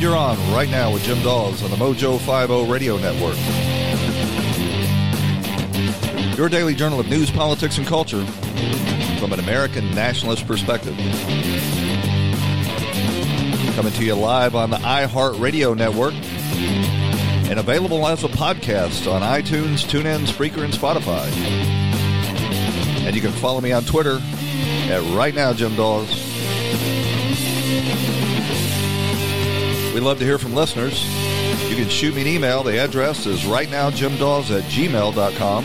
And you're on right now with Jim Daws on the Mojo 50 Radio Network. Your daily journal of news, politics, and culture from an American nationalist perspective. Coming to you live on the iHeart Radio Network and available as a podcast on iTunes, TuneIn, Spreaker, and Spotify. And you can follow me on Twitter at Right Now Jim Daws. We love to hear from listeners. You can shoot me an email. The address is rightnowjimdaws at gmail.com.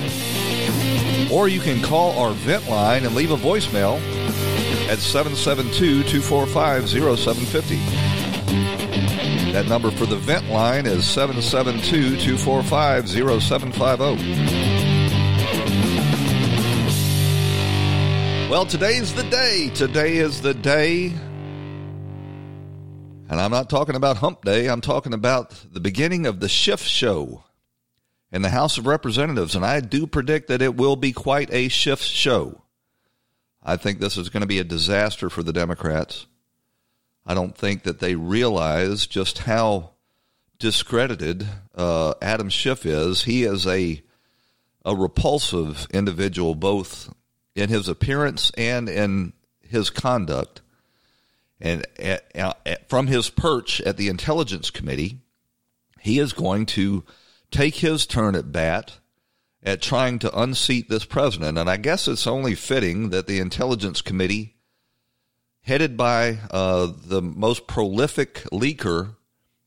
Or you can call our vent line and leave a voicemail at 772 245 0750. That number for the vent line is 772 245 0750. Well, today's the day. Today is the day. And I'm not talking about hump day. I'm talking about the beginning of the shift show in the House of Representatives. And I do predict that it will be quite a shift show. I think this is going to be a disaster for the Democrats. I don't think that they realize just how discredited uh, Adam Schiff is. He is a a repulsive individual, both in his appearance and in his conduct. And at, from his perch at the Intelligence Committee, he is going to take his turn at bat at trying to unseat this president. And I guess it's only fitting that the Intelligence Committee headed by uh, the most prolific leaker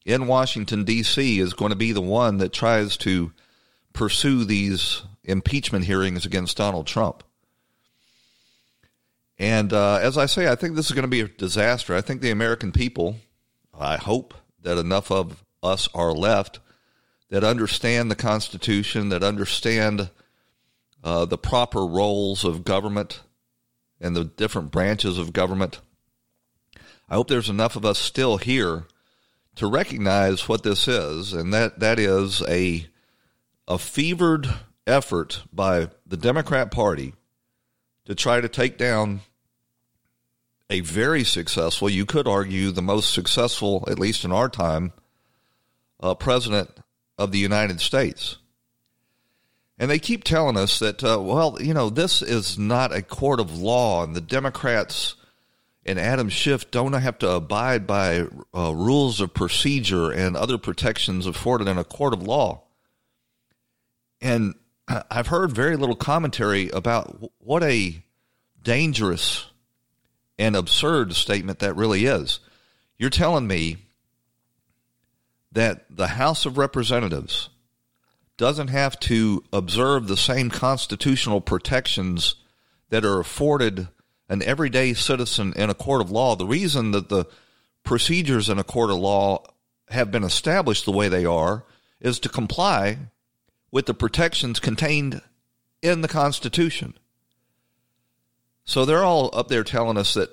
in Washington, D.C., is going to be the one that tries to pursue these impeachment hearings against Donald Trump. And uh, as I say, I think this is going to be a disaster. I think the American people, I hope that enough of us are left that understand the Constitution, that understand uh, the proper roles of government and the different branches of government, I hope there's enough of us still here to recognize what this is, and that, that is a a fevered effort by the Democrat Party to try to take down a very successful, you could argue the most successful, at least in our time, uh, president of the United States. And they keep telling us that, uh, well, you know, this is not a court of law, and the Democrats and Adam Schiff don't have to abide by uh, rules of procedure and other protections afforded in a court of law. And I've heard very little commentary about what a dangerous and absurd statement that really is. You're telling me that the House of Representatives doesn't have to observe the same constitutional protections that are afforded an everyday citizen in a court of law, the reason that the procedures in a court of law have been established the way they are is to comply with the protections contained in the Constitution. So they're all up there telling us that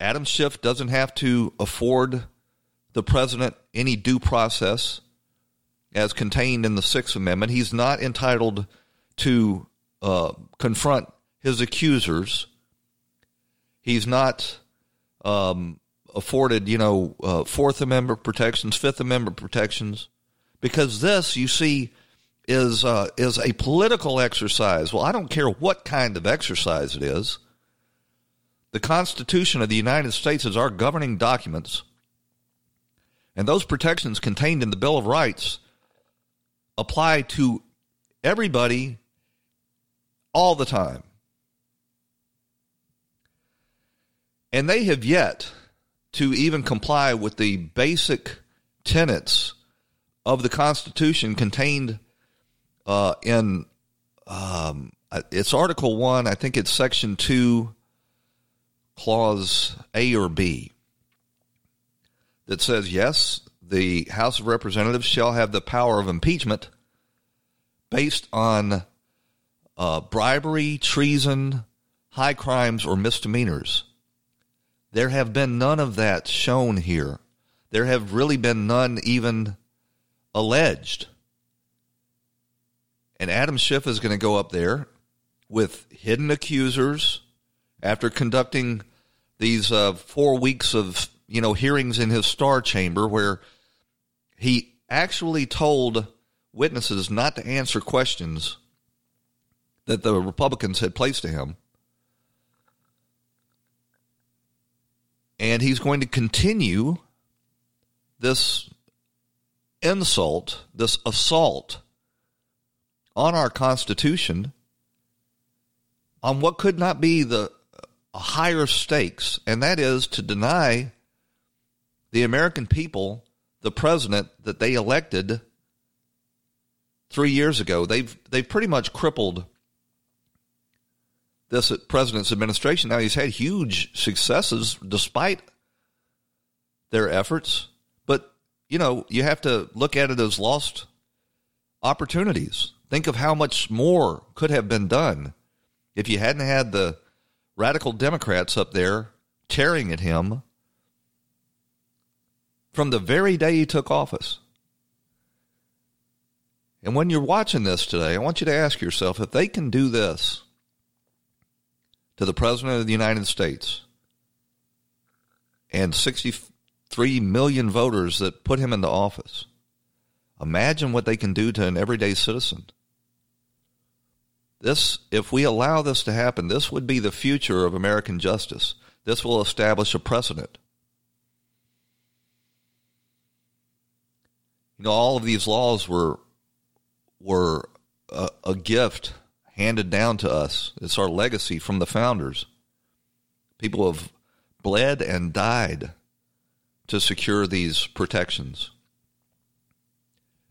Adam Schiff doesn't have to afford the president any due process as contained in the Sixth Amendment. He's not entitled to uh, confront his accusers He's not um, afforded, you know, uh, Fourth Amendment protections, Fifth Amendment protections, because this, you see, is uh, is a political exercise. Well, I don't care what kind of exercise it is. The Constitution of the United States is our governing documents, and those protections contained in the Bill of Rights apply to everybody all the time. And they have yet to even comply with the basic tenets of the Constitution contained uh, in um, it's Article 1, I think it's Section 2, Clause A or B, that says, yes, the House of Representatives shall have the power of impeachment based on uh, bribery, treason, high crimes, or misdemeanors. There have been none of that shown here. There have really been none even alleged. And Adam Schiff is going to go up there with hidden accusers after conducting these uh, four weeks of you know hearings in his star chamber where he actually told witnesses not to answer questions that the Republicans had placed to him. And he's going to continue this insult, this assault on our Constitution on what could not be the higher stakes, and that is to deny the American people the president that they elected three years ago. They've they've pretty much crippled this president's administration. Now he's had huge successes despite their efforts, but you know you have to look at it as lost opportunities. Think of how much more could have been done if you hadn't had the radical Democrats up there tearing at him from the very day he took office. And when you're watching this today, I want you to ask yourself if they can do this to the President of the United States and 63 million voters that put him into office, imagine what they can do to an everyday citizen. This, if we allow this to happen, this would be the future of American justice. This will establish a precedent. You know, all of these laws were were a, a gift handed down to us. It's our legacy from the founders. People have bled and died to secure these protections.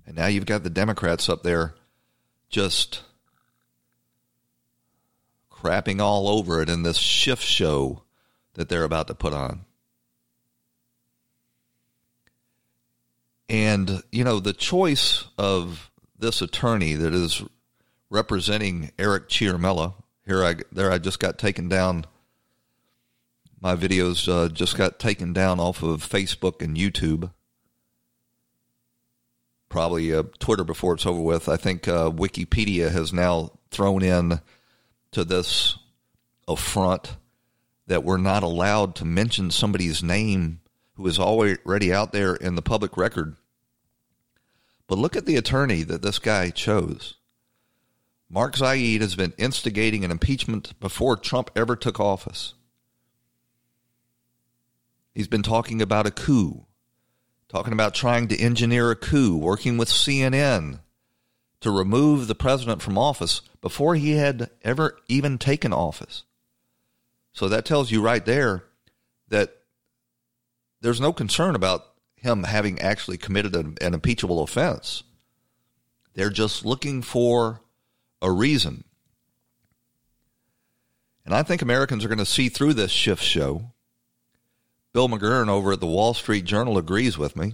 And now you've got the Democrats up there just crapping all over it in this shift show that they're about to put on. And, you know, the choice of this attorney that is representing Eric Ciaramella, here I, there I just got taken down. My videos uh, just got taken down off of Facebook and YouTube. Probably uh, Twitter before it's over with. I think uh, Wikipedia has now thrown in to this affront that we're not allowed to mention somebody's name who is already out there in the public record. But look at the attorney that this guy chose. Mark Zaid has been instigating an impeachment before Trump ever took office. He's been talking about a coup, talking about trying to engineer a coup, working with CNN to remove the president from office before he had ever even taken office. So that tells you right there that there's no concern about him having actually committed an, an impeachable offense. They're just looking for a reason. And I think Americans are going to see through this shift show. Bill McGurn over at the Wall Street Journal agrees with me.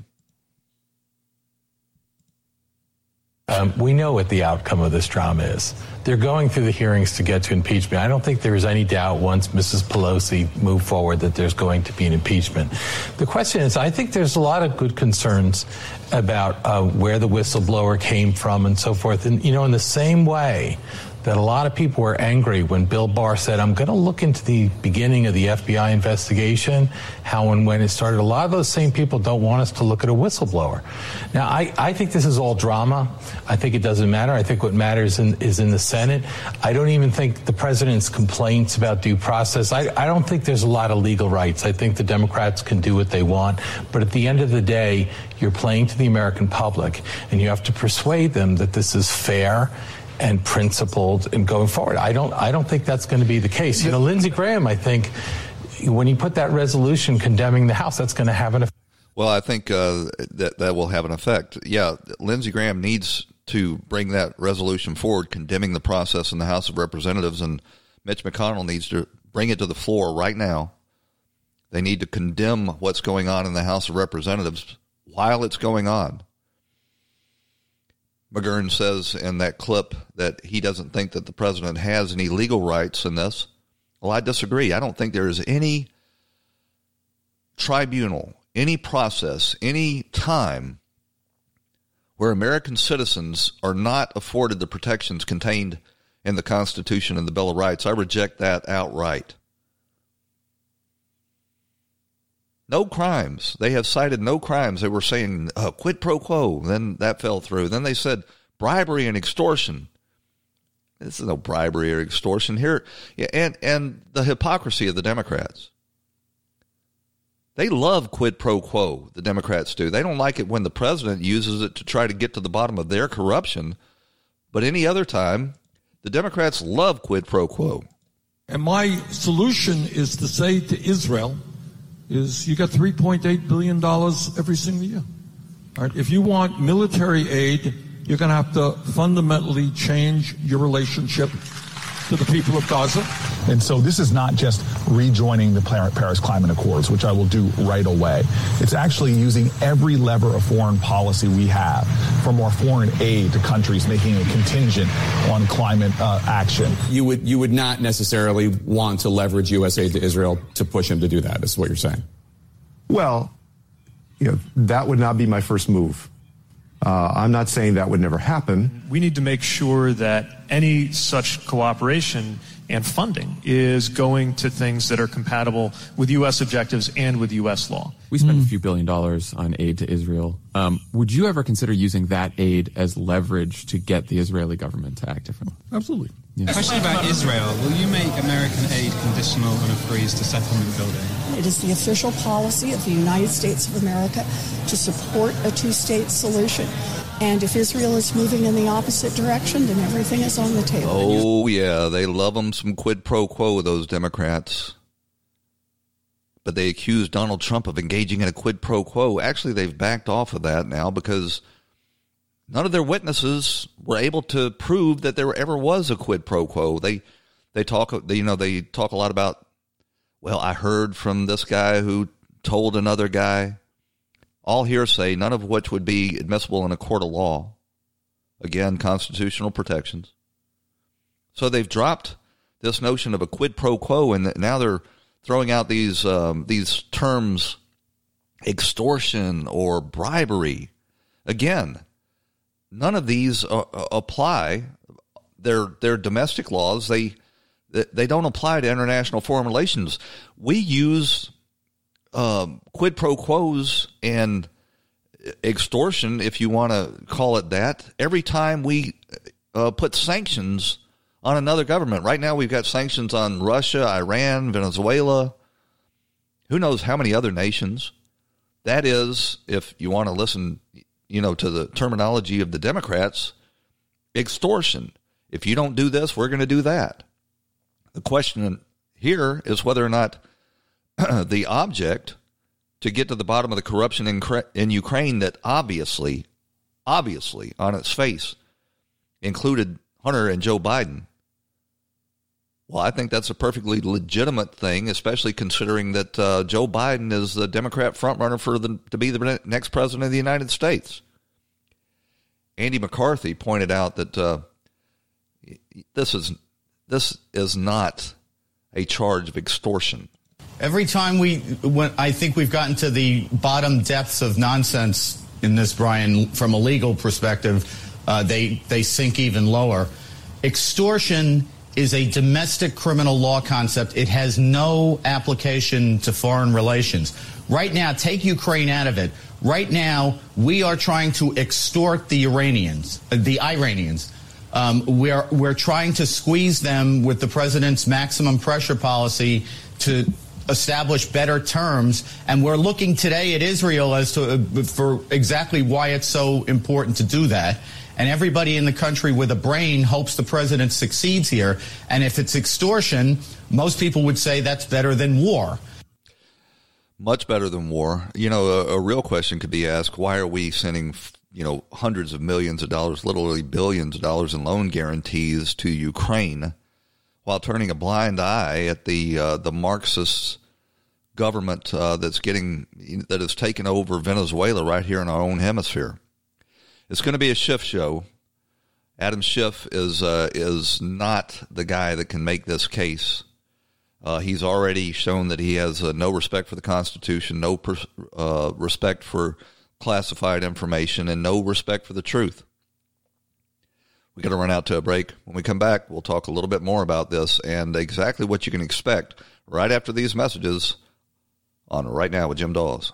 Um, we know what the outcome of this drama is. They're going through the hearings to get to impeachment. I don't think there is any doubt once Mrs. Pelosi moved forward that there's going to be an impeachment. The question is, I think there's a lot of good concerns about uh, where the whistleblower came from and so forth. And, you know, in the same way that a lot of people were angry when Bill Barr said, I'm going to look into the beginning of the FBI investigation, how and when it started. A lot of those same people don't want us to look at a whistleblower. Now, I, I think this is all drama. I think it doesn't matter. I think what matters in, is in the Senate. I don't even think the president's complaints about due process, I, I don't think there's a lot of legal rights. I think the Democrats can do what they want. But at the end of the day, you're playing to the American public, and you have to persuade them that this is fair and principled and going forward. I don't I don't think that's going to be the case. You know, Lindsey Graham, I think when you put that resolution condemning the House, that's going to have an effect. Well, I think uh, that that will have an effect. Yeah, Lindsey Graham needs to bring that resolution forward condemning the process in the House of Representatives, and Mitch McConnell needs to bring it to the floor right now. They need to condemn what's going on in the House of Representatives while it's going on. McGurn says in that clip that he doesn't think that the president has any legal rights in this. Well, I disagree. I don't think there is any tribunal, any process, any time where American citizens are not afforded the protections contained in the Constitution and the Bill of Rights. I reject that outright. No crimes. They have cited no crimes. They were saying uh, quid pro quo. Then that fell through. Then they said bribery and extortion. This is no bribery or extortion here. Yeah, and and the hypocrisy of the Democrats. They love quid pro quo. The Democrats do. They don't like it when the president uses it to try to get to the bottom of their corruption. But any other time, the Democrats love quid pro quo. And my solution is to say to Israel, is you get 3.8 billion dollars every single year. All right? If you want military aid, you're going to have to fundamentally change your relationship to the people of Gaza. And so this is not just rejoining the Paris Climate Accords, which I will do right away. It's actually using every lever of foreign policy we have, from more foreign aid to countries making a contingent on climate uh, action. You would you would not necessarily want to leverage U.S. aid to Israel to push him to do that. Is what you're saying? Well, you know, that would not be my first move. Uh, I'm not saying that would never happen. We need to make sure that any such cooperation and funding is going to things that are compatible with U.S. objectives and with U.S. law. We spend mm. a few billion dollars on aid to Israel. Um, would you ever consider using that aid as leverage to get the Israeli government to act differently? Absolutely. Yeah. Question about Israel. Will you make American aid conditional on a freeze to settlement building? It is the official policy of the United States of America to support a two state solution. And if Israel is moving in the opposite direction, then everything is on the table. Oh, yeah. They love them some quid pro quo, those Democrats. But they accused Donald Trump of engaging in a quid pro quo. Actually, they've backed off of that now because none of their witnesses were able to prove that there ever was a quid pro quo. They they talk you know they talk a lot about well, I heard from this guy who told another guy all hearsay, none of which would be admissible in a court of law. Again, constitutional protections. So they've dropped this notion of a quid pro quo, and now they're throwing out these um, these terms, extortion or bribery. Again, none of these uh, uh apply. They're they're domestic laws. They they don't apply to international foreign relations. We use um, quid pro quos and extortion, if you want to call it that, every time we uh, put sanctions on another government. Right now, we've got sanctions on Russia, Iran, Venezuela, who knows how many other nations. That is, if you want to listen, you know, to the terminology of the Democrats, extortion. If you don't do this, we're going to do that. The question here is whether or not the object to get to the bottom of the corruption in, in Ukraine that obviously, obviously, on its face, included Hunter and Joe Biden. Well, I think that's a perfectly legitimate thing, especially considering that uh, Joe Biden is the Democrat frontrunner for the, to be the next president of the United States. Andy McCarthy pointed out that uh, this is this is not a charge of extortion. Every time we, when I think we've gotten to the bottom depths of nonsense in this, Brian, from a legal perspective, uh, they they sink even lower. Extortion is a domestic criminal law concept. It has no application to foreign relations. Right now, take Ukraine out of it. Right now, we are trying to extort the Iranians, uh, the Iranians. Um, we're we're trying to squeeze them with the president's maximum pressure policy to establish better terms. And we're looking today at Israel as to uh, for exactly why it's so important to do that. And everybody in the country with a brain hopes the president succeeds here. And if it's extortion, most people would say that's better than war. Much better than war. You know, a, a real question could be asked: Why are we sending, you know, hundreds of millions of dollars, literally billions of dollars in loan guarantees to Ukraine? while turning a blind eye at the uh, the Marxist government uh, that's getting that has taken over Venezuela right here in our own hemisphere. It's going to be a Schiff show. Adam Schiff is uh, is not the guy that can make this case. Uh, he's already shown that he has uh, no respect for the Constitution, no per, uh, respect for classified information, and no respect for the truth. We got to run out to a break. When we come back, we'll talk a little bit more about this and exactly what you can expect right after these messages on Right Now with Jim Daws.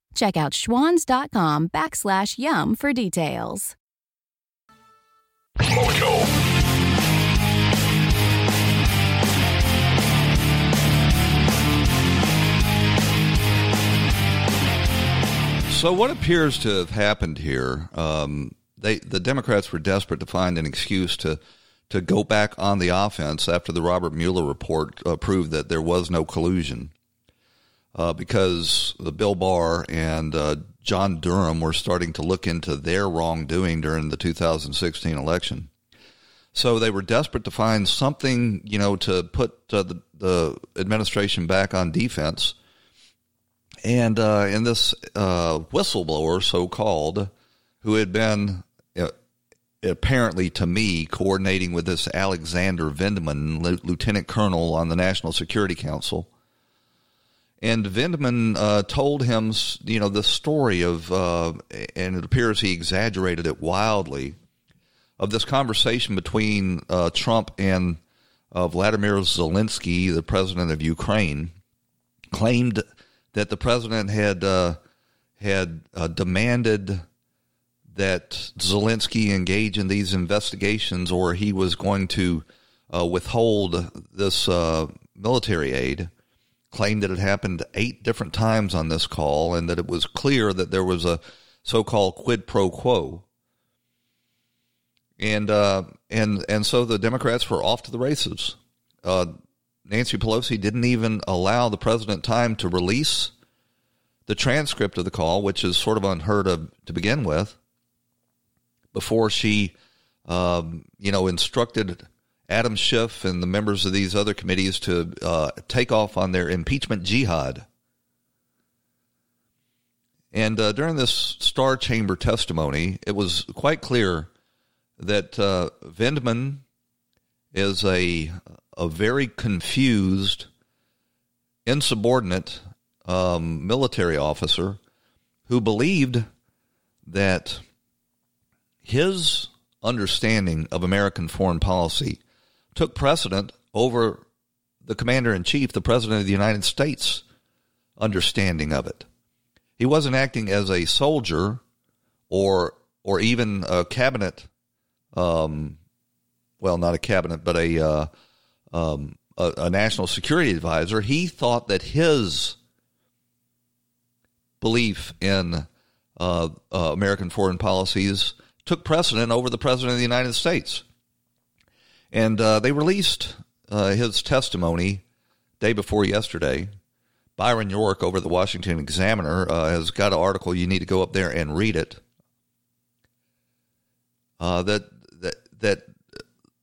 Check out schwans.com backslash yum for details. So, what appears to have happened here? Um, they the Democrats were desperate to find an excuse to to go back on the offense after the Robert Mueller report uh, proved that there was no collusion, uh, because Bill Barr and uh, John Durham were starting to look into their wrongdoing during the 2016 election. So they were desperate to find something, you know, to put uh, the, the administration back on defense. And uh, in this uh, whistleblower, so called, who had been uh, apparently to me coordinating with this Alexander Vindman, lieutenant colonel on the National Security Council. And Vindman uh, told him, you know, the story of, uh, and it appears he exaggerated it wildly, of this conversation between uh, Trump and Vladimir Zelensky, the president of Ukraine, claimed that the president had uh, had uh, demanded that Zelensky engage in these investigations, or he was going to uh, withhold this uh, military aid. Claimed that it happened eight different times on this call, and that it was clear that there was a so-called quid pro quo. And uh, and and so the Democrats were off to the races. Uh, Nancy Pelosi didn't even allow the president time to release the transcript of the call, which is sort of unheard of to begin with, before she, um, you know, instructed Adam Schiff and the members of these other committees to uh, take off on their impeachment jihad. And uh, during this Star Chamber testimony, it was quite clear that uh, Vindman is a a very confused, insubordinate um, military officer who believed that his understanding of American foreign policy took precedent over the commander in chief, the president of the United States, understanding of it. He wasn't acting as a soldier or or even a cabinet, um, well, not a cabinet, but a uh, um, a, a, national security advisor, he thought that his belief in uh, uh, American foreign policies took precedent over the president of the United States. And uh, they released uh, his testimony day before yesterday. Byron York over the Washington Examiner uh, has got an article. You need to go up there and read it. Uh, that that that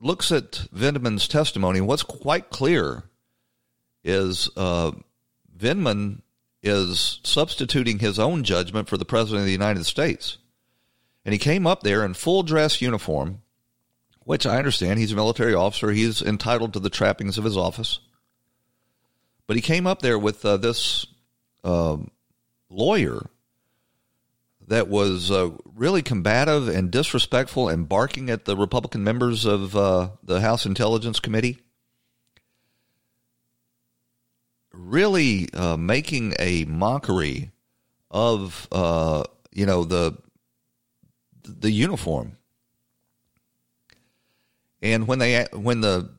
looks at Vindman's testimony, what's quite clear is uh, Vindman is substituting his own judgment for the President of the United States. And he came up there in full dress uniform, which I understand he's a military officer. He's entitled to the trappings of his office. But he came up there with uh, this uh, lawyer that was uh, really combative and disrespectful and barking at the Republican members of uh, the House Intelligence Committee. Really uh, making a mockery of uh, you know the the uniform. And when they when the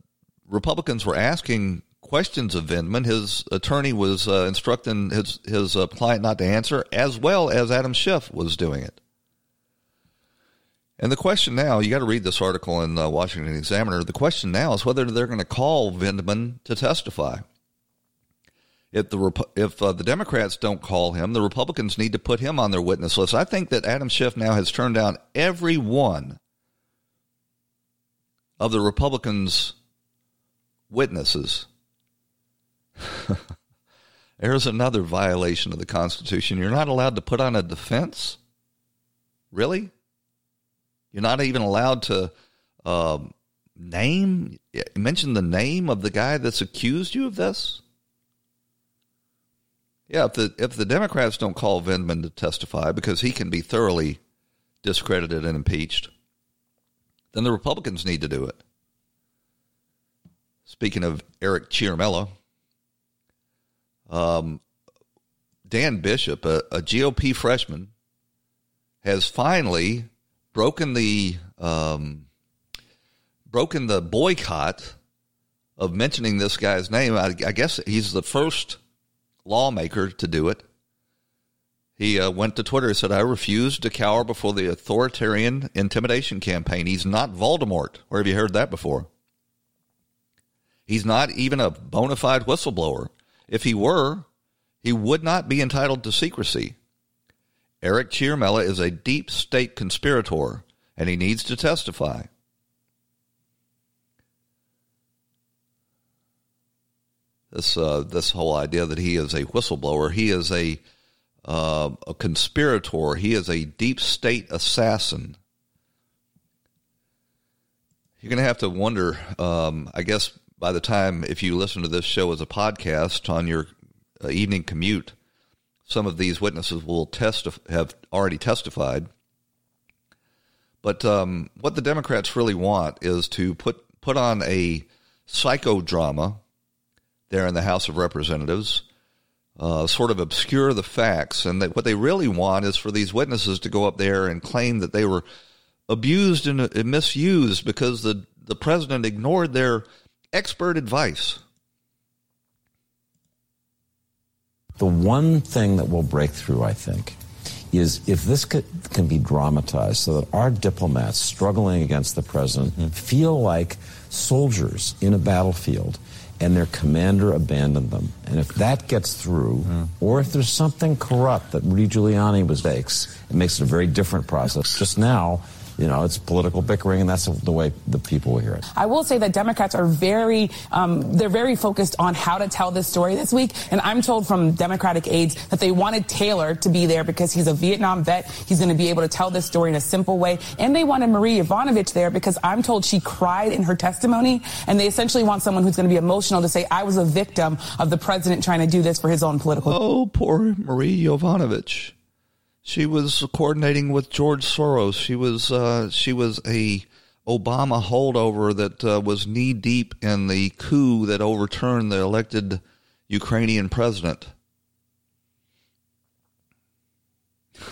Republicans were asking questions of Vindman. His attorney was uh, instructing his his uh, client not to answer, as well as Adam Schiff was doing it. And the question now, you got to read this article in the Washington Examiner. The question now is whether they're going to call Vindman to testify. If the if uh, the Democrats don't call him, the Republicans need to put him on their witness list. I think that Adam Schiff now has turned down every one of the Republicans' witnesses. There's another violation of the Constitution. You're not allowed to put on a defense. Really? You're not even allowed to um, name, mention the name of the guy that's accused you of this? Yeah, if the if the Democrats don't call Vindman to testify because he can be thoroughly discredited and impeached, then the Republicans need to do it. Speaking of Eric Ciaramella, um, Dan Bishop, a, a, GOP freshman, has finally broken the um, broken the boycott of mentioning this guy's name. I, I guess he's the first lawmaker to do it. He uh, went to Twitter and said, I refuse to cower before the authoritarian intimidation campaign. He's not Voldemort. Where have you heard that before? He's not even a bona fide whistleblower. If he were, he would not be entitled to secrecy. Eric Ciaramella is a deep state conspirator, and he needs to testify. This uh, this whole idea that he is a whistleblower, he is a uh, a conspirator, he is a deep state assassin. You're going to have to wonder. Um, I guess by the time if you listen to this show as a podcast on your uh, evening commute, some of these witnesses will testif- have already testified. But um, what the Democrats really want is to put put on a psychodrama there in the House of Representatives, uh, sort of obscure the facts, and that what they really want is for these witnesses to go up there and claim that they were abused and, and misused because the the president ignored their expert advice. The one thing that will break through, I think, is if this can be dramatized so that our diplomats struggling against the president mm-hmm. feel like soldiers in a battlefield and their commander abandoned them. And if that gets through, mm. or if there's something corrupt that Rudy Giuliani was makes, it makes it a very different process. Just now, you know, it's political bickering, and that's the way the people will hear it. I will say that Democrats are very, um, they're very focused on how to tell this story this week. And I'm told from Democratic aides that they wanted Taylor to be there because he's a Vietnam vet. He's going to be able to tell this story in a simple way. And they wanted Marie Yovanovitch there because I'm told she cried in her testimony. And they essentially want someone who's going to be emotional to say, I was a victim of the president trying to do this for his own political. Oh, poor Marie Yovanovitch. She was coordinating with George Soros. She was uh, she was a Obama holdover that uh, was knee deep in the coup that overturned the elected Ukrainian president.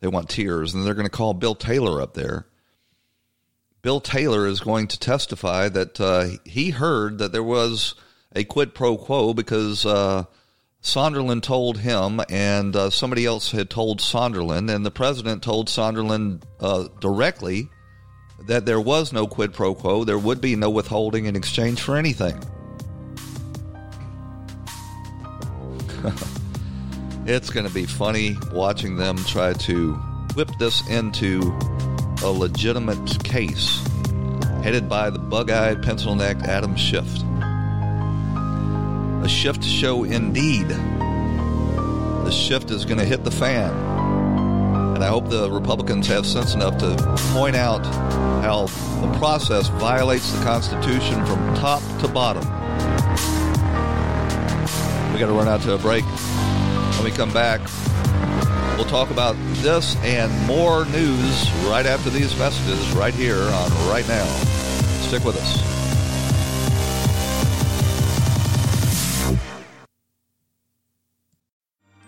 they want tears, and they're going to call Bill Taylor up there. Bill Taylor is going to testify that uh, he heard that there was a quid pro quo because uh, Sonderland told him, and uh, somebody else had told Sonderland, and the president told Sonderland uh, directly that there was no quid pro quo. There would be no withholding in exchange for anything. it's going to be funny watching them try to whip this into a legitimate case headed by the bug eyed, pencil necked Adam Schiff a shift show indeed. The shift is going to hit the fan. And I hope the Republicans have sense enough to point out how the process violates the Constitution from top to bottom. We got to run out to a break. When we come back, we'll talk about this and more news right after these messages right here on Right Now. Stick with us.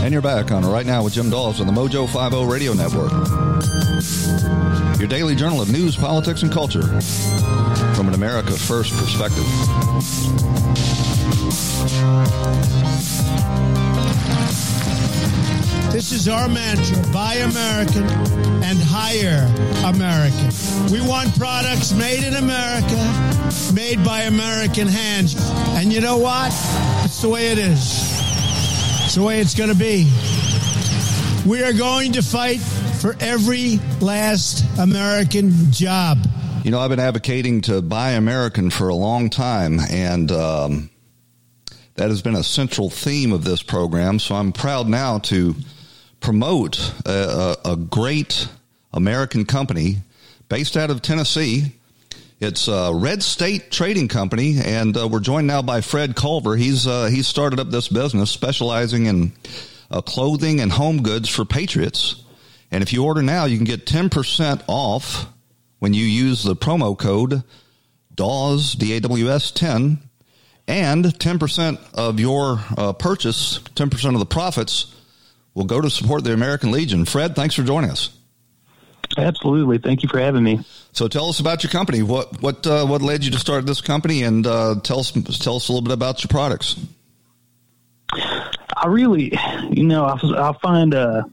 And you're back on Right Now with Jim Daws on the Mojo 50 Radio Network. Your daily journal of news, politics, and culture from an America First perspective. This is our mantra buy American and hire American. We want products made in America, made by American hands. And you know what? It's the way it is, it's the way it's going to be. We are going to fight for every last American job. You know, I've been advocating to buy American for a long time, and um, that has been a central theme of this program. So I'm proud now to promote a, a, a great American company based out of Tennessee. It's a Red State Trading Company, and uh, we're joined now by Fred Culver. He's uh, he's started up this business specializing in uh, clothing and home goods for patriots. And if you order now, you can get ten percent off when you use the promo code DAWS D A W S ten, and ten percent of your uh, purchase, ten percent of the profits will go to support the American Legion. Fred, thanks for joining us. Absolutely, thank you for having me. So, tell us about your company. What what uh, what led you to start this company, and uh, tell us tell us a little bit about your products. I really, you know, I, I find uh,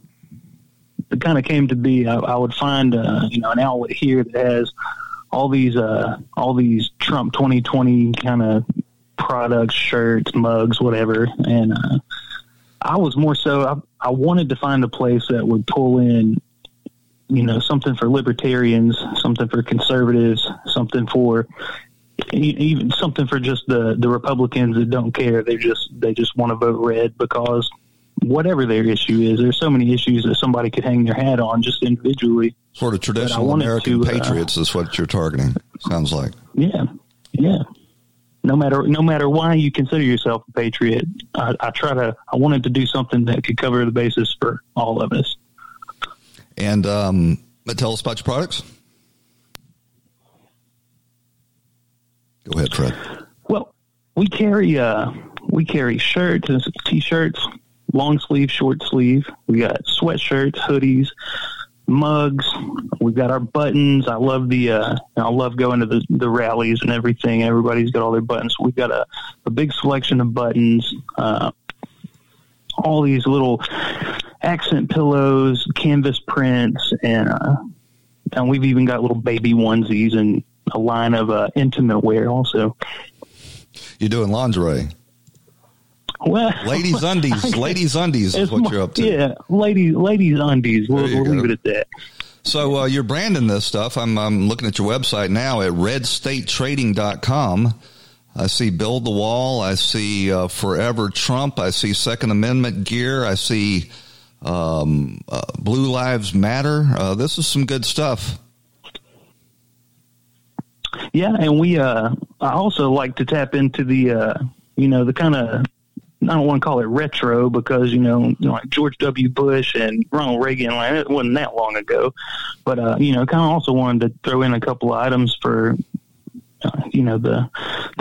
it kind of came to be. I, I would find uh, you know an outlet here that has all these uh, all these Trump 2020 kind of products, shirts, mugs, whatever, and uh, I was more so I, I wanted to find a place that would pull in, you know, something for libertarians, something for conservatives, something for even something for just the the Republicans that don't care. They just they just want to vote red because whatever their issue is. There's so many issues that somebody could hang their hat on just individually. Sort of traditional American to, patriots uh, is what you're targeting. Sounds like. Yeah, yeah. No matter no matter why you consider yourself a patriot, I, I try to. I wanted to do something that could cover the basis for all of us. And um, tell us about your products. Go ahead, Fred. Well, we carry uh, we carry shirts and t-shirts, long sleeve, short sleeve. We got sweatshirts, hoodies, mugs. We've got our buttons. I love the. Uh, I love going to the the rallies and everything. Everybody's got all their buttons. We've got a a big selection of buttons. Uh, all these little accent pillows, canvas prints, and uh, and we've even got little baby onesies and a line of uh, intimate wear also. You're doing lingerie. Well, ladies undies, ladies undies is what my, you're up to. Yeah, ladies, ladies undies. We'll, we'll leave it at that. So uh, you're branding this stuff. I'm, I'm looking at your website now at redstatetrading.com. I see Build the Wall. I see uh, Forever Trump. I see Second Amendment gear. I see um, uh, Blue Lives Matter. Uh, this is some good stuff. Yeah, and we. Uh, I also like to tap into the, uh, you know, the kind of. I don't want to call it retro because you know, like George W. Bush and Ronald Reagan. Like it wasn't that long ago, but uh, you know, kind of also wanted to throw in a couple of items for uh, you know the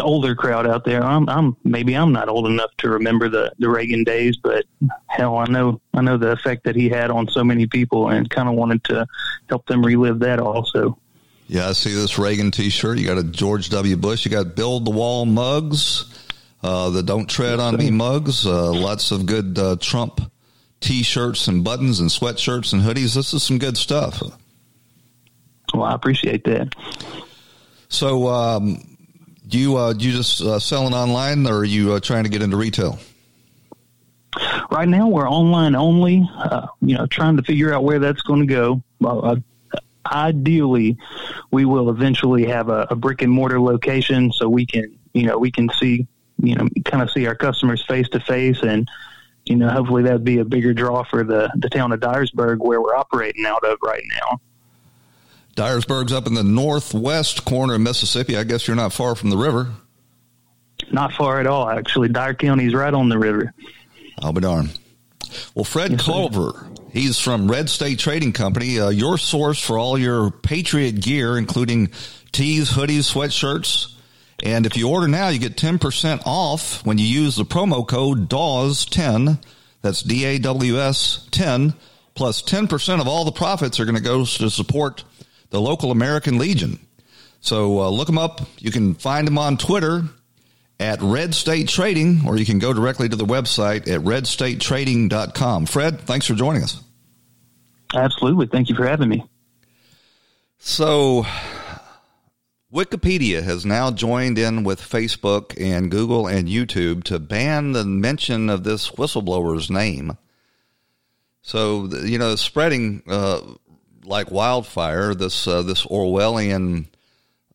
older crowd out there. I'm, I'm maybe I'm not old enough to remember the the Reagan days, but hell, I know I know the effect that he had on so many people, and kind of wanted to help them relive that also. Yeah, I see this Reagan T-shirt. You got a George W. Bush. You got Build the Wall mugs, uh, the Don't Tread on Me mugs. Uh, lots of good uh, Trump T-shirts and buttons and sweatshirts and hoodies. This is some good stuff. Well, I appreciate that. So, um, Do you uh, do you just uh, selling online, or are you uh, trying to get into retail? Right now, we're online only. Uh, you know, trying to figure out where that's going to go. Uh, ideally, we will eventually have a, a brick and mortar location so we can, you know, we can see, you know, kind of see our customers face to face and you know, hopefully that'd be a bigger draw for the, the town of Dyersburg where we're operating out of right now. Dyersburg's up in the northwest corner of Mississippi. I guess you're not far from the river. Not far at all, actually. Dyer County is right on the river. I'll be darned. Well, Fred yes, Culver, he's from Red State Trading Company, uh, your source for all your Patriot gear, including tees, hoodies, sweatshirts, and if you order now, you get 10% off when you use the promo code DAWS10. That's D A W S 10. Plus 10% of all the profits are going to go to support the local American Legion. So uh, look them up. You can find them on Twitter at Red State Trading, or you can go directly to the website at redstatetrading.com. Fred, thanks for joining us. Absolutely. Thank you for having me. So, Wikipedia has now joined in with Facebook and Google and YouTube to ban the mention of this whistleblower's name. So you know, spreading uh, like wildfire. This uh, this Orwellian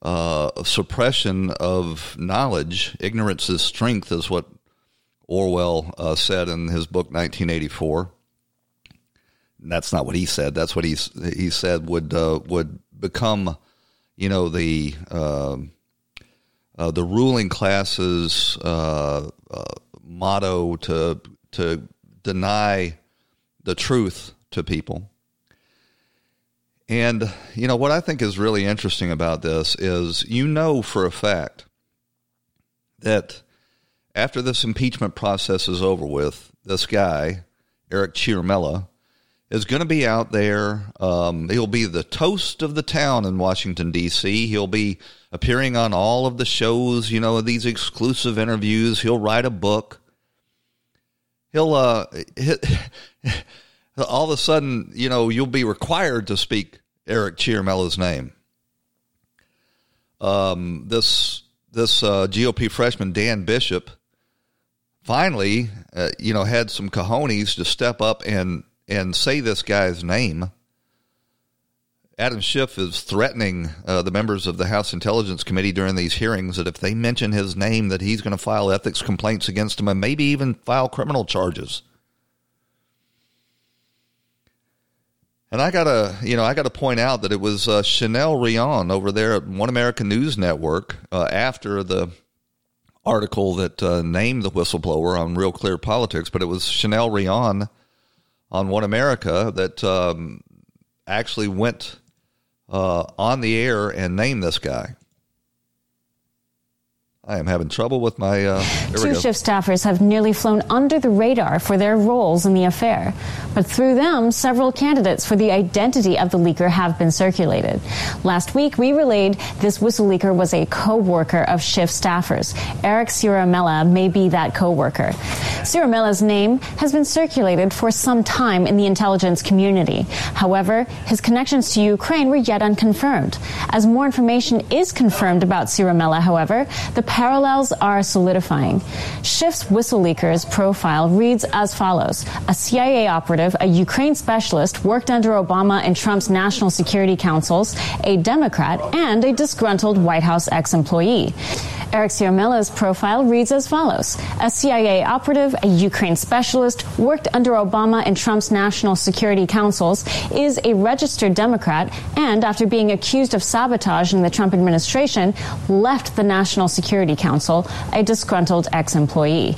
uh, suppression of knowledge. Ignorance is strength, is what Orwell uh, said in his book 1984. And that's not what he said. That's what he's he said would uh, would become you know the uh, uh, the ruling class's uh, uh, motto to to deny the truth to people. And you know what I think is really interesting about this is you know for a fact that after this impeachment process is over with, this guy Eric Ciaramella is going to be out there. Um, he'll be the toast of the town in Washington, D.C. He'll be appearing on all of the shows, you know, these exclusive interviews. He'll write a book. He'll, uh, all of a sudden, you know, you'll be required to speak Eric Ciaramella's name. Um, this this uh, GOP freshman Dan Bishop finally, uh, you know, had some cojones to step up and and say this guy's name. Adam Schiff is threatening uh, the members of the House Intelligence Committee during these hearings that if they mention his name, that he's going to file ethics complaints against him and maybe even file criminal charges. And I gotta, you know, I gotta point out that it was uh, Chanel Rion over there at One American News Network uh, after the article that uh, named the whistleblower on Real Clear Politics, but it was Chanel Rion on One America that um, actually went uh, on the air and named this guy. I am having trouble with my. Uh, Two Schiff staffers have nearly flown under the radar for their roles in the affair. But through them, several candidates for the identity of the leaker have been circulated. Last week, we relayed this whistle leaker was a co worker of Schiff staffers. Eric Ciaramella may be that co worker. Ciaramella's name has been circulated for some time in the intelligence community. However, his connections to Ukraine were yet unconfirmed. As more information is confirmed about Ciaramella, however, the parallels are solidifying. Schiff's whistle leaker's profile reads as follows A CIA operative, a Ukraine specialist, worked under Obama and Trump's national security councils, a Democrat, and a disgruntled White House ex employee. Eric Ciaramella's profile reads as follows. A CIA operative, a Ukraine specialist, worked under Obama and Trump's national security councils, is a registered Democrat, and after being accused of sabotage in the Trump administration, left the National Security Council, a disgruntled ex-employee.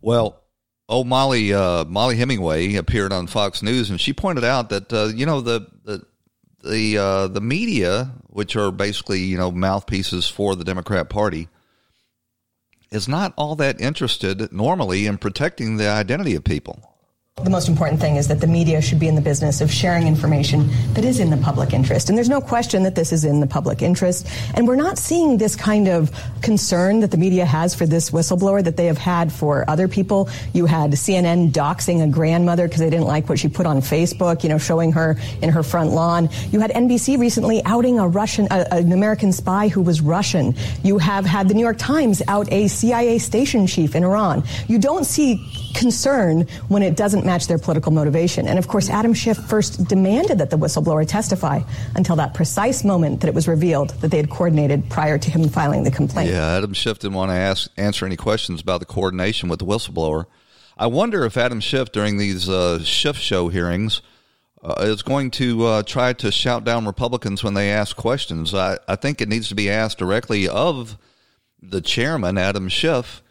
Well, Oh, Mollie, uh, Mollie Hemingway appeared on Fox News, and she pointed out that uh, you know the the the uh, the media, which are basically you know mouthpieces for the Democrat Party, is not all that interested normally in protecting the identity of people. The most important thing is that the media should be in the business of sharing information that is in the public interest. And there's no question that this is in the public interest. And we're not seeing this kind of concern that the media has for this whistleblower that they have had for other people. You had CNN doxing a grandmother because they didn't like what she put on Facebook, you know, showing her in her front lawn. You had NBC recently outing a Russian, uh, an American spy who was Russian. You have had the New York Times out a CIA station chief in Iran. You don't see concern when it doesn't match their political motivation. And of course, Adam Schiff first demanded that the whistleblower testify until that precise moment that it was revealed that they had coordinated prior to him filing the complaint. Yeah, Adam Schiff didn't want to ask, answer any questions about the coordination with the whistleblower. I wonder if Adam Schiff, during these uh, Schiff show hearings, uh, is going to uh, try to shout down Republicans when they ask questions. I, I think it needs to be asked directly of the chairman, Adam Schiff,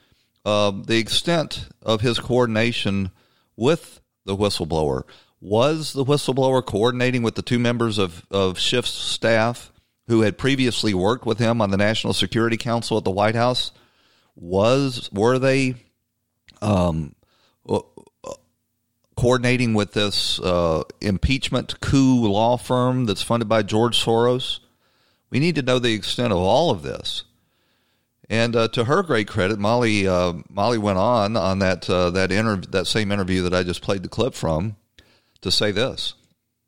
uh, the extent of his coordination with the whistleblower. Was the whistleblower coordinating with the two members of, of Schiff's staff who had previously worked with him on the National Security Council at the White House? Was were they um, coordinating with this uh, impeachment coup law firm that's funded by George Soros? We need to know the extent of all of this. And uh, to her great credit, Mollie uh, Mollie went on on that uh, that interview that same interview that I just played the clip from to say this.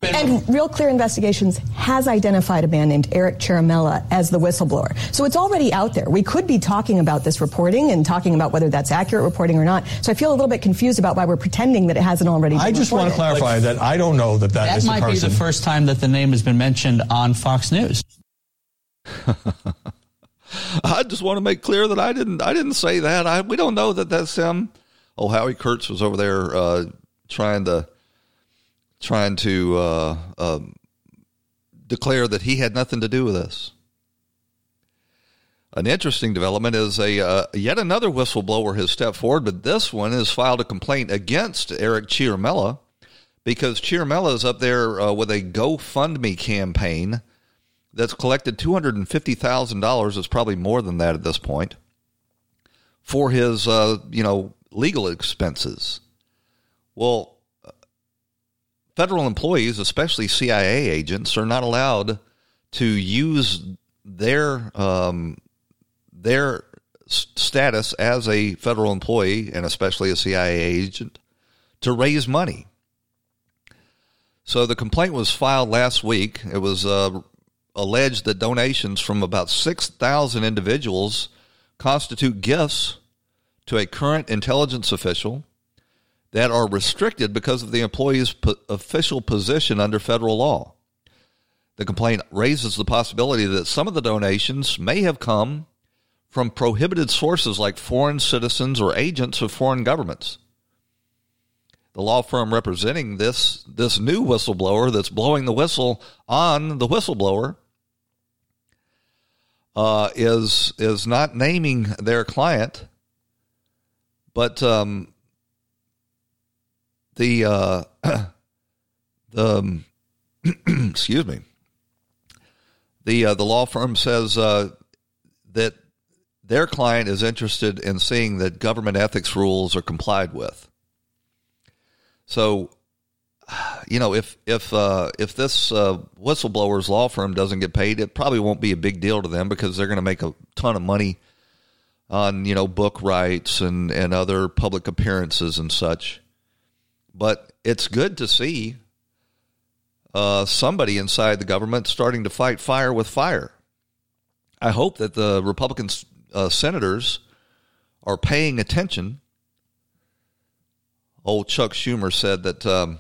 And Real Clear Investigations has identified a man named Eric Ciaramella as the whistleblower. So it's already out there. We could be talking about this reporting and talking about whether that's accurate reporting or not. So I feel a little bit confused about why we're pretending that it hasn't already I just want to clarify that I don't know that that, that is might be the first time that the name has been mentioned on Fox News. I just want to make clear that I didn't I didn't say that. I we don't know that that's him. Oh, Howie Kurtz was over there uh, trying to trying to uh, um, declare that he had nothing to do with this. An interesting development is a uh, yet another whistleblower has stepped forward, but this one has filed a complaint against Eric Ciaramella because Ciaramella is up there uh, with a GoFundMe campaign that's collected $250,000. It's probably more than that at this point for his, uh, you know, legal expenses. Well, federal employees, especially CIA agents, are not allowed to use their um, their status as a federal employee and especially a CIA agent to raise money. So the complaint was filed last week. It was uh, alleged that donations from about 6,000 individuals constitute gifts to a current intelligence official that are restricted because of the employee's po- official position under federal law. The complaint raises the possibility that some of the donations may have come from prohibited sources like foreign citizens or agents of foreign governments. The law firm representing this this new whistleblower that's blowing the whistle on the whistleblower uh, is is not naming their client, but um, the uh, the um, excuse me the uh, the law firm says uh, that their client is interested in seeing that government ethics rules are complied with. So, you know, if if uh, if this uh, whistleblower's law firm doesn't get paid, it probably won't be a big deal to them because they're going to make a ton of money on you know book rights and and other public appearances and such. But it's good to see uh, somebody inside the government starting to fight fire with fire. I hope that the Republican uh, senators are paying attention old Chuck Schumer said that um,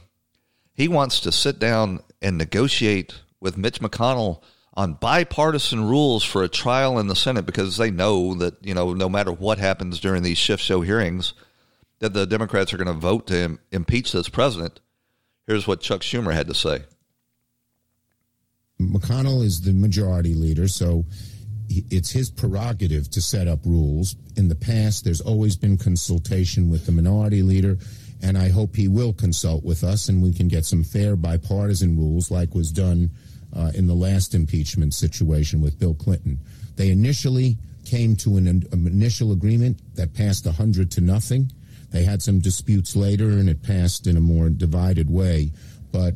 he wants to sit down and negotiate with Mitch McConnell on bipartisan rules for a trial in the Senate because they know that you know no matter what happens during these Schiff show hearings, that the Democrats are going to vote to Im- impeach this president. Here's what Chuck Schumer had to say. McConnell is the majority leader, so it's his prerogative to set up rules. In the past, there's always been consultation with the minority leader and I hope he will consult with us and we can get some fair bipartisan rules like was done uh, in the last impeachment situation with Bill Clinton. They initially came to an, an initial agreement that passed 100 to nothing. They had some disputes later, and it passed in a more divided way. But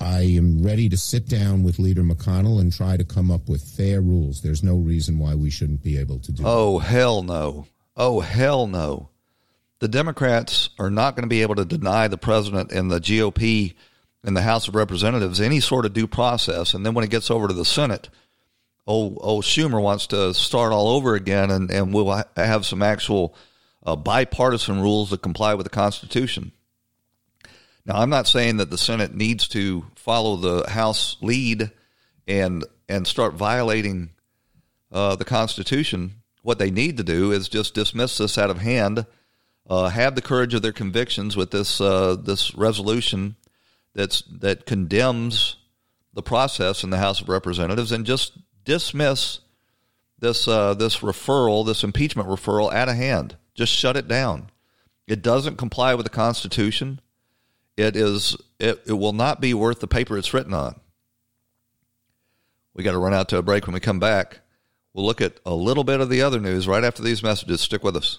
I am ready to sit down with Leader McConnell and try to come up with fair rules. There's no reason why we shouldn't be able to do. Oh hell no! Oh hell no! The Democrats are not going to be able to deny the president and the GOP in the House of Representatives any sort of due process, and then when it gets over to the Senate, old old Schumer wants to start all over again, and and we'll have some actual uh, bipartisan rules that comply with the Constitution. Now, I'm not saying that the Senate needs to follow the House lead and and start violating uh, the Constitution. What they need to do is just dismiss this out of hand, uh, have the courage of their convictions with this uh, this resolution that's that condemns the process in the House of Representatives, and just dismiss this uh, this referral, this impeachment referral, out of hand. Just shut it down. It doesn't comply with the Constitution. It is it, it will not be worth the paper it's written on. We got to run out to a break when we come back. We'll look at a little bit of the other news right after these messages. Stick with us.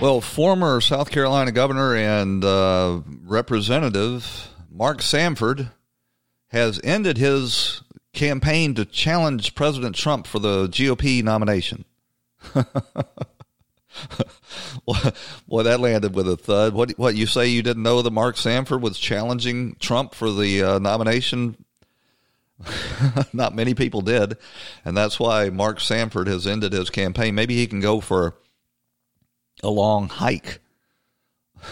Well, former South Carolina governor and uh, representative Mark Sanford has ended his campaign to challenge President Trump for the GOP nomination. Boy, that landed with a thud. What what you say you didn't know that Mark Sanford was challenging Trump for the uh, nomination? Not many people did, and that's why Mark Sanford has ended his campaign. Maybe he can go for a long hike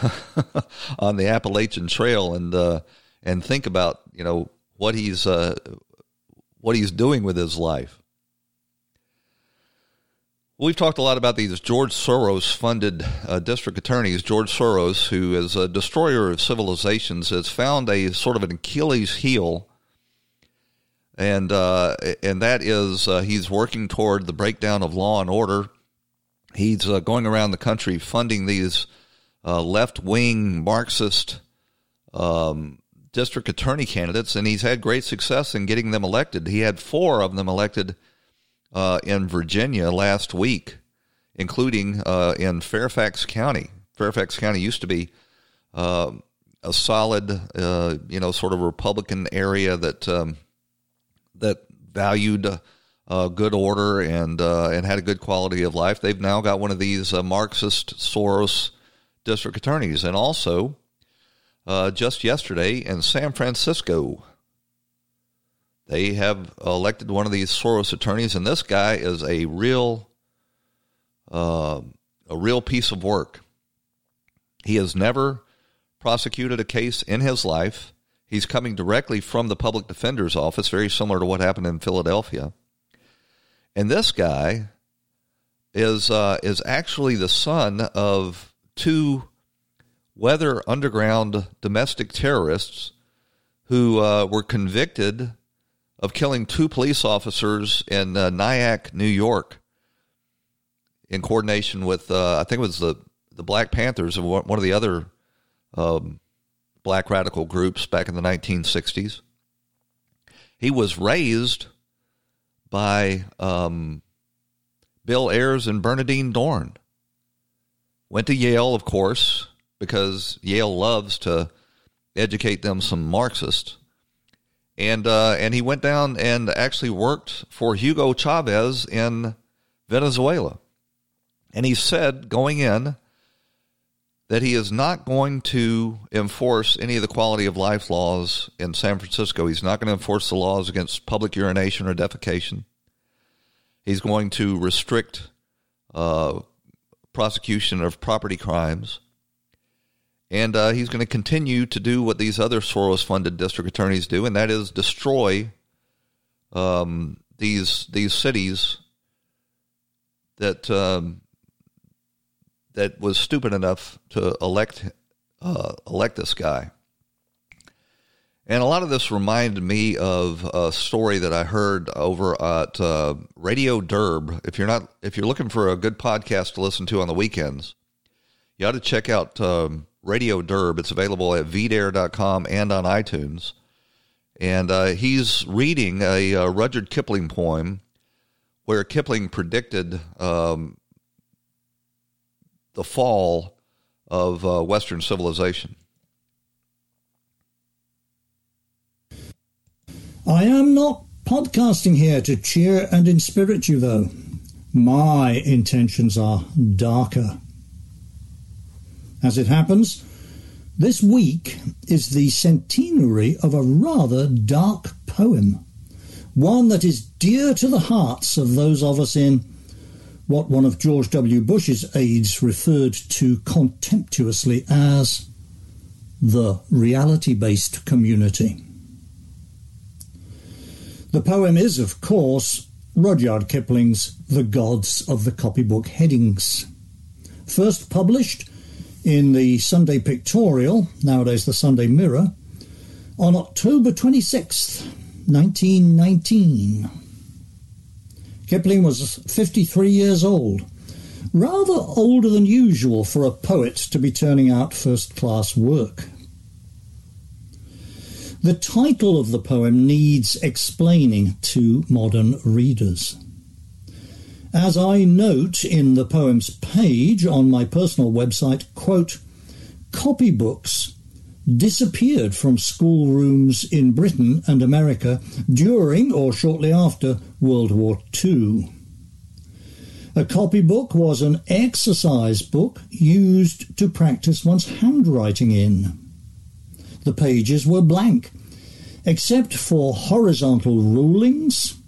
on the Appalachian Trail and uh, and think about you know what he's uh, what he's doing with his life. We've talked a lot about these George Soros funded uh, district attorneys. George Soros, who is a destroyer of civilizations, has found a sort of an Achilles heel, and uh, and that is uh, he's working toward the breakdown of law and order. He's uh, going around the country funding these uh, left wing Marxist um, district attorney candidates, and he's had great success in getting them elected. He had four of them elected uh, in Virginia last week, including uh, in Fairfax County. Fairfax County used to be uh, a solid, uh, you know, sort of Republican area that um, that valued uh, good order and uh, and had a good quality of life. They've now got one of these Marxist Soros district attorneys, and also just yesterday in San Francisco they have elected one of these Soros attorneys, and this guy is a real, uh, a real piece of work. He has never prosecuted a case in his life. He's coming directly from the public defender's office, very similar to what happened in Philadelphia. And this guy is uh, is actually the son of two weather underground domestic terrorists who uh, were convicted of killing two police officers in uh, Nyack, New York, in coordination with uh, I think it was the the Black Panthers and one of the other um, black radical groups back in the 1960s. He was raised by um, Bill Ayers and Bernardine Dohrn. Went to Yale, of course, because Yale loves to educate them some Marxists and uh, and he went down and actually worked for Hugo Chavez in Venezuela. And he said going in that he is not going to enforce any of the quality of life laws in San Francisco. He's not going to enforce the laws against public urination or defecation. He's going to restrict uh, prosecution of property crimes. And uh, he's going to continue to do what these other Soros funded district attorneys do, and that is destroy um, these these cities that um, that was stupid enough to elect uh, elect this guy. And a lot of this reminded me of a story that I heard over at uh, Radio Derb. If you're not, if you're looking for a good podcast to listen to on the weekends, you ought to check out um, Radio Derb. It's available at vdare.com and on iTunes. And uh, he's reading a, a, Rudyard Kipling poem where Kipling predicted um, the fall of uh, Western civilization. I am not podcasting here to cheer and inspirit you, though. My intentions are darker. As it happens, this week is the centenary of a rather dark poem, one that is dear to the hearts of those of us in what one of George W. Bush's aides referred to contemptuously as the reality based community. The poem is, of course, Rudyard Kipling's The Gods of the Copybook Headings. First published in the Sunday Pictorial, nowadays the Sunday Mirror, on October 26th, 1919. Kipling was 53 years old, rather older than usual for a poet to be turning out first class work. The title of the poem needs explaining to modern readers. As I note in the poem's page on my personal website, quote, copybooks disappeared from schoolrooms in Britain and America during or shortly after World War II. A copybook was an exercise book used to practice one's handwriting in. The pages were blank, except for horizontal rulings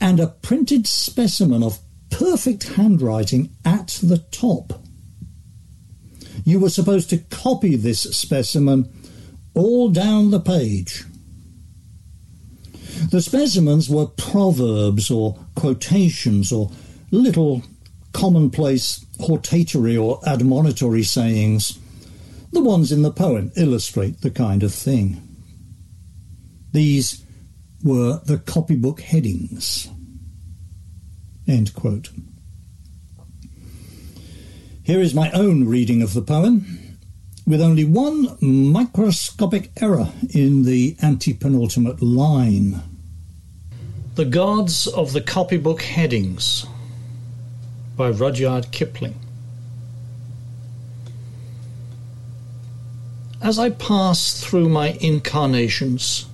and a printed specimen of perfect handwriting at the top. You were supposed to copy this specimen all down the page. The specimens were proverbs or quotations or little commonplace hortatory or admonitory sayings the ones in the poem illustrate the kind of thing. These were the copybook headings. End quote. Here is my own reading of the poem, with only one microscopic error in the antepenultimate line. The Gods of the Copybook Headings by Rudyard Kipling. As I pass through my incarnations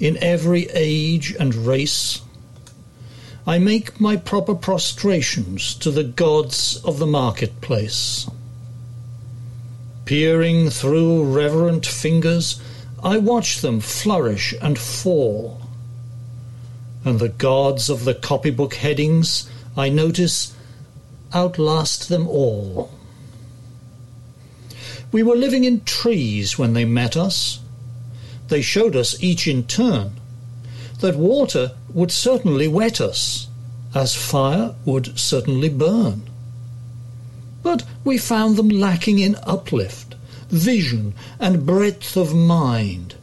in every age and race, I make my proper prostrations to the gods of the marketplace. Peering through reverent fingers, I watch them flourish and fall. And the gods of the copybook headings, I notice, outlast them all. We were living in trees when they met us. They showed us each in turn that water would certainly wet us, as fire would certainly burn. But we found them lacking in uplift, vision, and breadth of mind.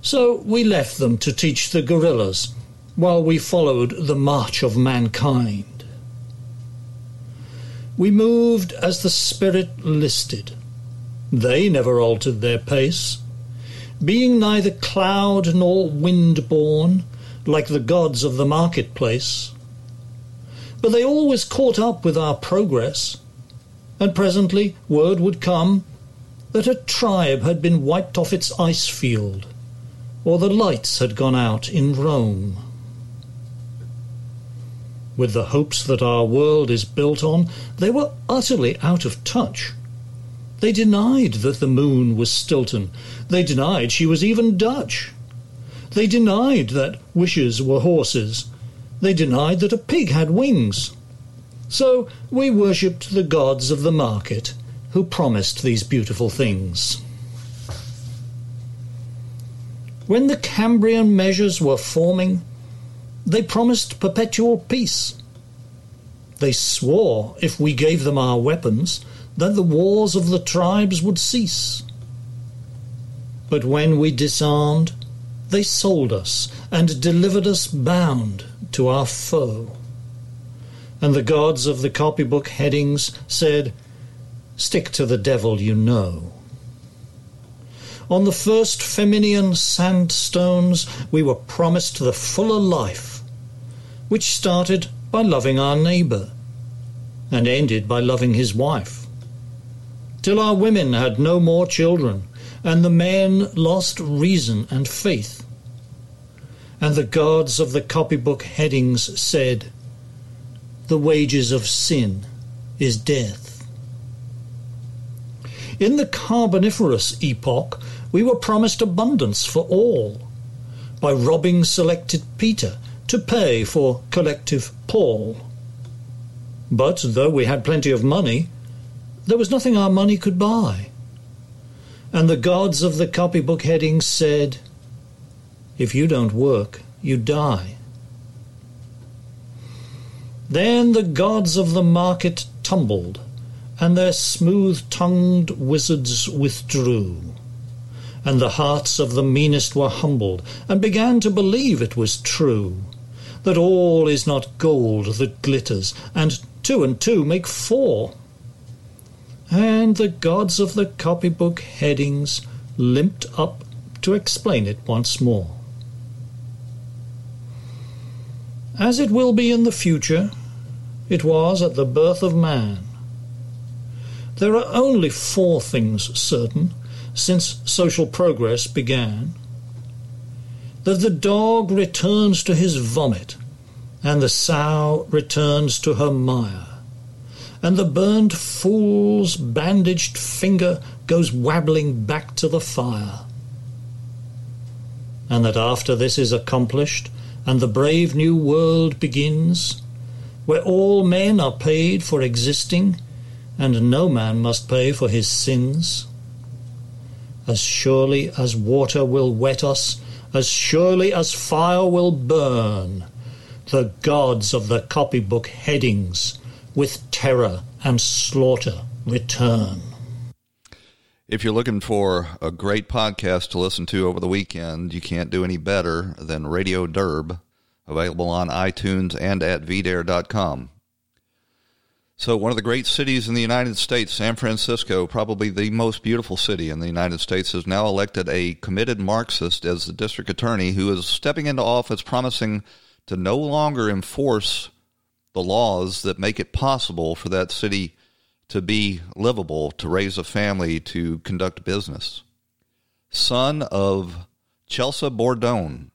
So we left them to teach the gorillas while we followed the march of mankind. We moved as the Spirit listed they never altered their pace, being neither cloud nor wind born, like the gods of the marketplace. But they always caught up with our progress, and presently word would come that a tribe had been wiped off its ice field, or the lights had gone out in Rome. With the hopes that our world is built on, they were utterly out of touch they denied that the moon was Stilton. They denied she was even Dutch. They denied that wishes were horses, They denied that a pig had wings. So we worshipped the gods of the market who promised these beautiful things. When the Cambrian measures were forming, they promised perpetual peace. They swore if we gave them our weapons, that the wars of the tribes would cease. But when we disarmed, they sold us and delivered us bound to our foe. And the gods of the copybook headings said, Stick to the devil you know. On the first Feminian sandstones, we were promised the fuller life, which started by loving our neighbour and ended by loving his wife. Till our women had no more children, and the men lost reason and faith. And the gods of the copybook headings said, The wages of sin is death. In the Carboniferous epoch, we were promised abundance for all by robbing selected Peter to pay for collective Paul. But though we had plenty of money, there was nothing our money could buy. And the gods of the copybook headings said, If you don't work, you die. Then the gods of the market tumbled, and their smooth tongued wizards withdrew. And the hearts of the meanest were humbled, and began to believe it was true, that all is not gold that glitters, and two and two make four. And the gods of the copybook headings limped up to explain it once more. As it will be in the future, it was at the birth of man. There are only four things certain since social progress began that the dog returns to his vomit, and the sow returns to her mire, and the burned fool's bandaged finger goes wabbling back to the fire. And that after this is accomplished, and the brave new world begins, where all men are paid for existing, and no man must pay for his sins. As surely as water will wet us, as surely as fire will burn, the gods of the copybook headings with terror and slaughter return. If you're looking for a great podcast to listen to over the weekend, you can't do any better than Radio Derb, available on iTunes and at vdare.com. So, one of the great cities in the United States, San Francisco, probably the most beautiful city in the United States, has now elected a committed Marxist as the district attorney who is stepping into office promising to no longer enforce the laws that make it possible for that city to be livable, to raise a family, to conduct business. Son of Chesa Boudin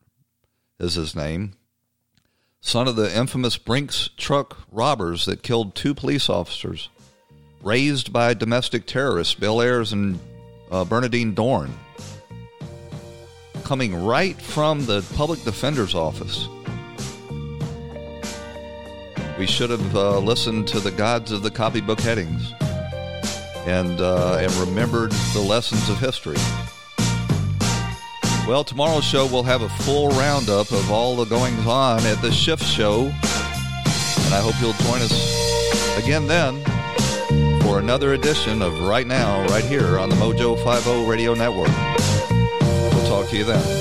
is his name son of the infamous Brinks truck robbers that killed two police officers, raised by domestic terrorists Bill Ayers and uh, Bernardine Dohrn, coming right from the public defender's office. We should have uh, listened to the gods of the copybook headings and uh, and remembered the lessons of history. Well, tomorrow's show will have a full roundup of all the goings on at the Schiff Show. And I hope you'll join us again then for another edition of Right Now, right here on the Mojo 50 Radio Network. We'll talk to you then.